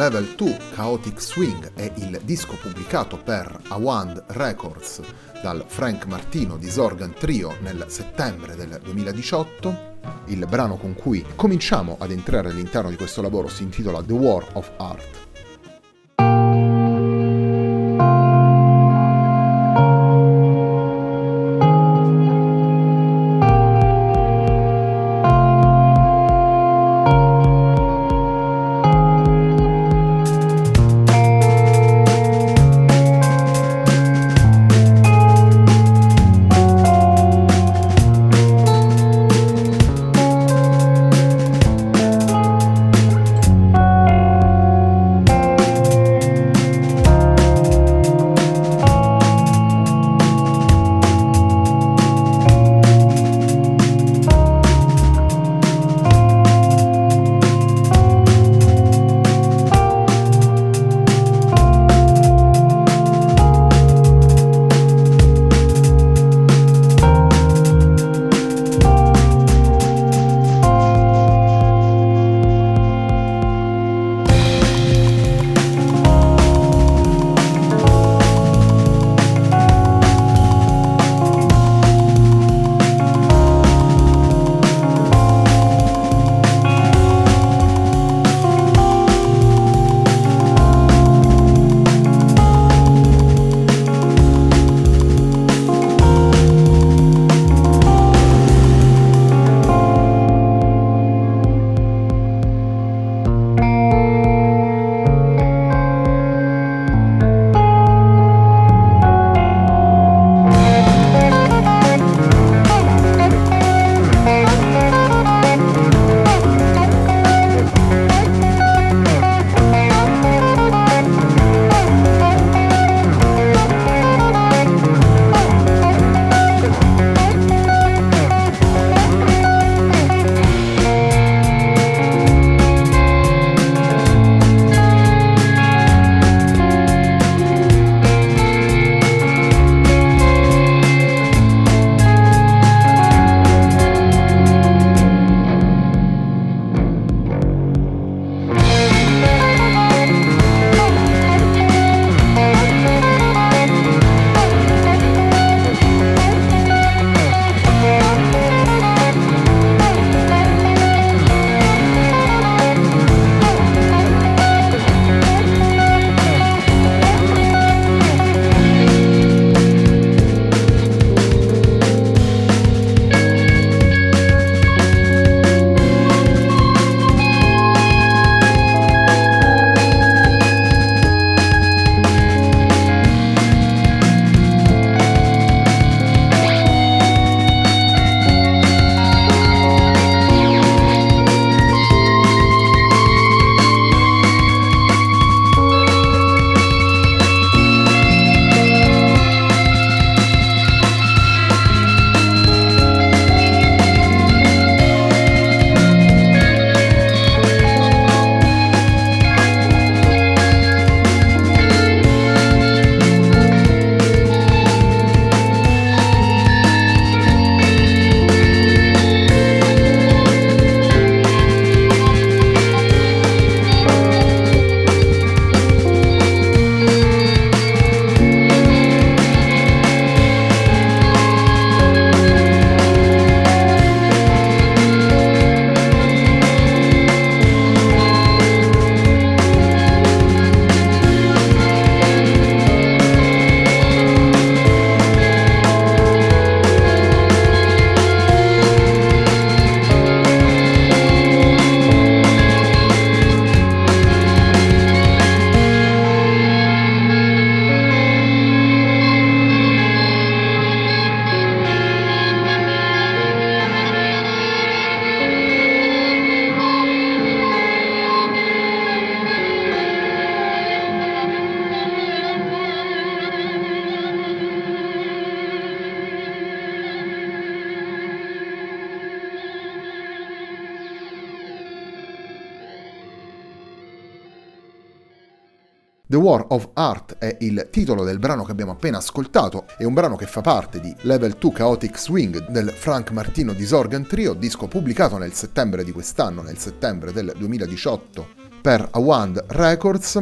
Level 2 Chaotic Swing è il disco pubblicato per Awand Records dal Frank Martino di Zorgan Trio nel settembre del 2018. Il brano con cui cominciamo ad entrare all'interno di questo lavoro si intitola The War of Art. The War of Art è il titolo del brano che abbiamo appena ascoltato, è un brano che fa parte di Level 2 Chaotic Swing del Frank Martino Disorgan Trio, disco pubblicato nel settembre di quest'anno, nel settembre del 2018 per Awand Records.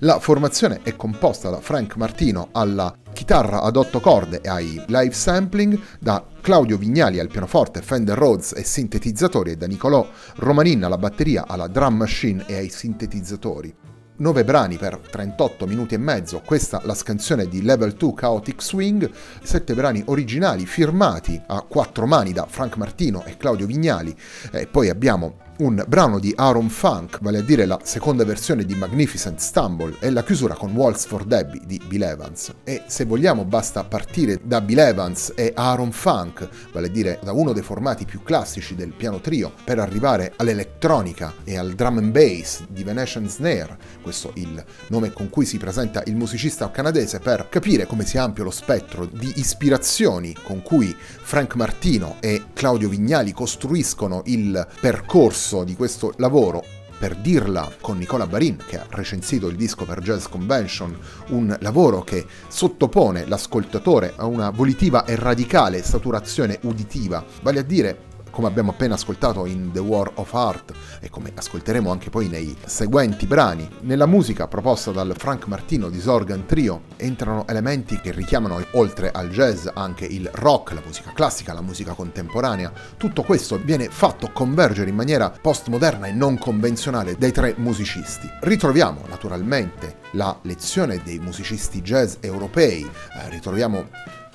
La formazione è composta da Frank Martino alla chitarra ad otto corde e ai live sampling, da Claudio Vignali al pianoforte, Fender Rhodes e sintetizzatori e da Nicolò Romanin alla batteria, alla drum machine e ai sintetizzatori. 9 brani per 38 minuti e mezzo, questa la scansione di Level 2 Chaotic Swing, 7 brani originali firmati a quattro mani da Frank Martino e Claudio Vignali, e poi abbiamo un brano di Aaron Funk, vale a dire la seconda versione di Magnificent Stumble, e la chiusura con Waltz for Debbie di Bill Evans. E se vogliamo basta partire da Bill Evans e Aaron Funk, vale a dire da uno dei formati più classici del piano trio, per arrivare all'elettronica e al drum and bass di Venetian Snare, questo il nome con cui si presenta il musicista canadese, per capire come sia ampio lo spettro di ispirazioni con cui Frank Martino e Claudio Vignali costruiscono il percorso successo di questo lavoro per dirla con Nicola Barin, che ha recensito il disco per Jazz Convention, un lavoro che sottopone l'ascoltatore a una volitiva e radicale saturazione uditiva, vale a dire come abbiamo appena ascoltato in The War of Art e come ascolteremo anche poi nei seguenti brani. Nella musica proposta dal Frank Martino di Sorgan Trio entrano elementi che richiamano oltre al jazz anche il rock, la musica classica, la musica contemporanea. Tutto questo viene fatto convergere in maniera postmoderna e non convenzionale dai tre musicisti. Ritroviamo naturalmente la lezione dei musicisti jazz europei, eh, ritroviamo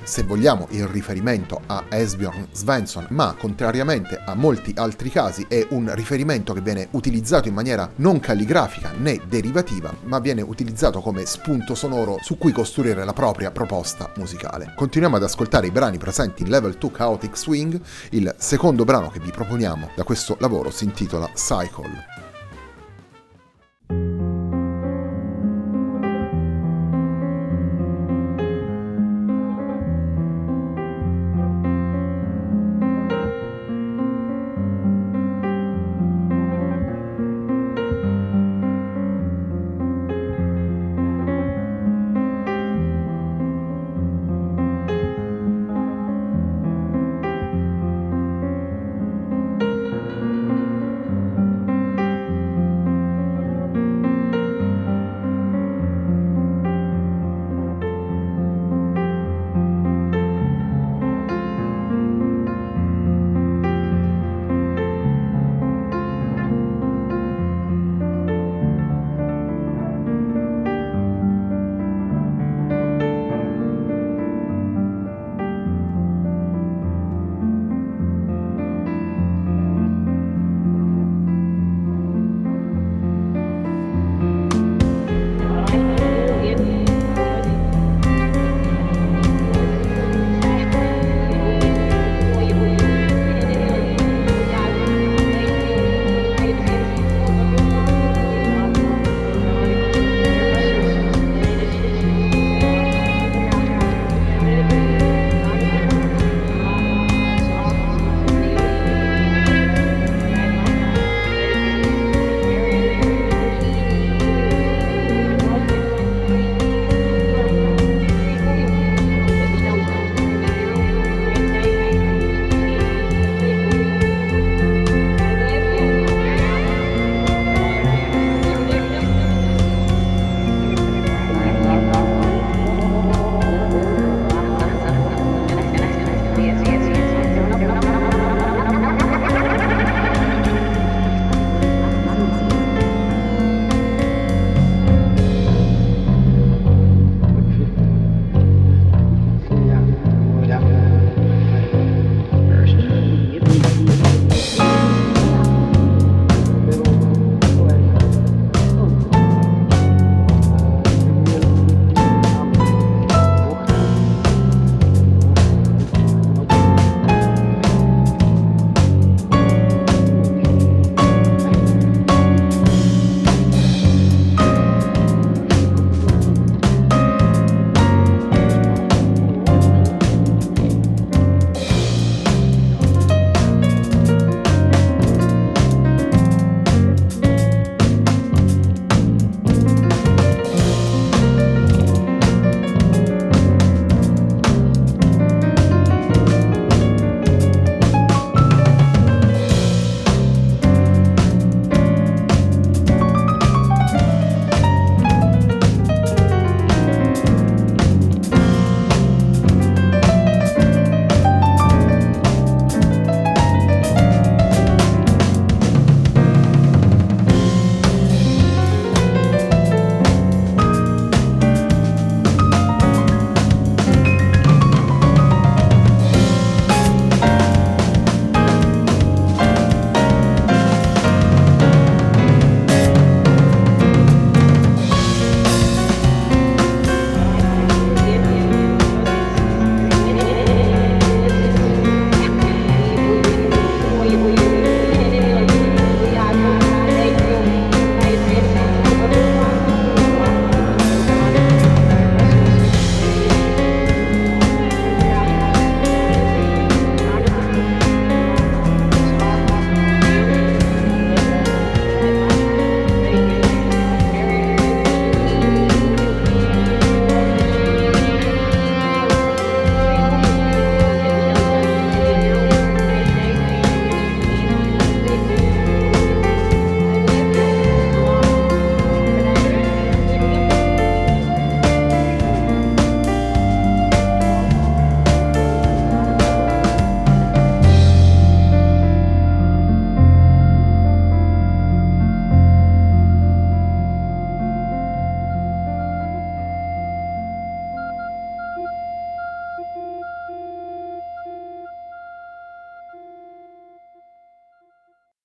se vogliamo il riferimento a Esbjorn Svensson, ma contrariamente a molti altri casi è un riferimento che viene utilizzato in maniera non calligrafica né derivativa, ma viene utilizzato come spunto sonoro su cui costruire la propria proposta musicale. Continuiamo ad ascoltare i brani presenti in Level 2 Chaotic Swing, il secondo brano che vi proponiamo da questo lavoro si intitola Cycle.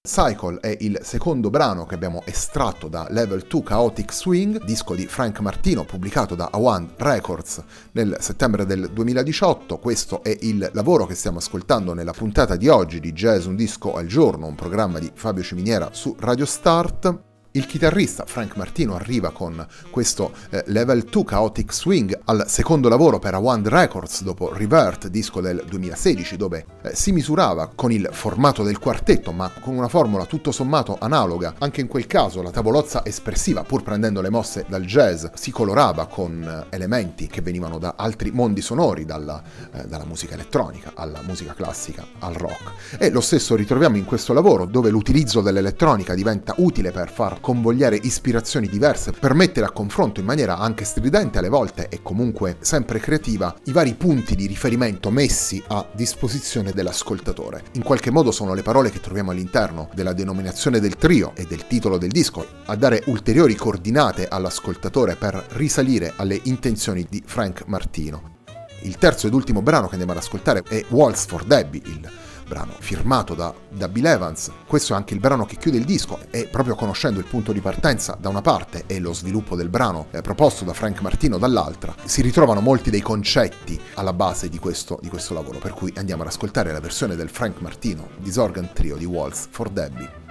Cycle è il secondo brano che abbiamo estratto da Level 2 Chaotic Swing, disco di Frank Martino pubblicato da A1 Records nel settembre del 2018. Questo è il lavoro che stiamo ascoltando nella puntata di oggi di Jazz Un Disco al Giorno, un programma di Fabio Ciminiera su Radio Start. Il chitarrista Frank Martino arriva con questo eh, Level 2 Chaotic Swing al secondo lavoro per A1 Records dopo Revert, disco del 2016, dove eh, si misurava con il formato del quartetto, ma con una formula tutto sommato analoga. Anche in quel caso la tavolozza espressiva, pur prendendo le mosse dal jazz, si colorava con eh, elementi che venivano da altri mondi sonori, dalla, eh, dalla musica elettronica alla musica classica al rock. E lo stesso ritroviamo in questo lavoro, dove l'utilizzo dell'elettronica diventa utile per far convogliare ispirazioni diverse, per mettere a confronto in maniera anche stridente alle volte e comunque sempre creativa i vari punti di riferimento messi a disposizione dell'ascoltatore. In qualche modo sono le parole che troviamo all'interno della denominazione del trio e del titolo del disco a dare ulteriori coordinate all'ascoltatore per risalire alle intenzioni di Frank Martino. Il terzo ed ultimo brano che andiamo ad ascoltare è Waltz for Debbie, il brano firmato da, da Bill Evans. Questo è anche il brano che chiude il disco e proprio conoscendo il punto di partenza da una parte e lo sviluppo del brano eh, proposto da Frank Martino dall'altra, si ritrovano molti dei concetti alla base di questo, di questo lavoro, per cui andiamo ad ascoltare la versione del Frank Martino Disorgan Trio di Waltz for Debbie.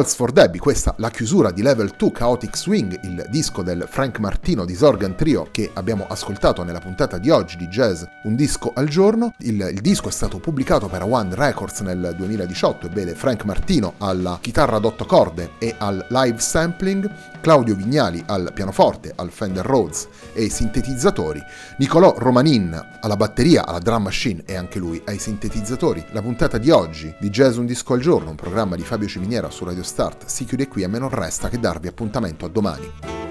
Waltz for Debbie, questa la chiusura di Level 2 Chaotic Swing, il disco del Frank Martino di Sorgan Trio che abbiamo ascoltato nella puntata di oggi di Jazz Un disco al giorno. Il, il disco è stato pubblicato per One Records nel 2018 e vede Frank Martino alla chitarra ad otto corde e al live sampling, Claudio Vignali al pianoforte, al Fender Rhodes e ai sintetizzatori, Nicolò Romanin alla batteria, alla drum machine e anche lui ai sintetizzatori. La puntata di oggi di Jazz Un disco al giorno, un programma di Fabio Ciminiera su Radio Start, si chiude qui e me non resta che darvi appuntamento a domani.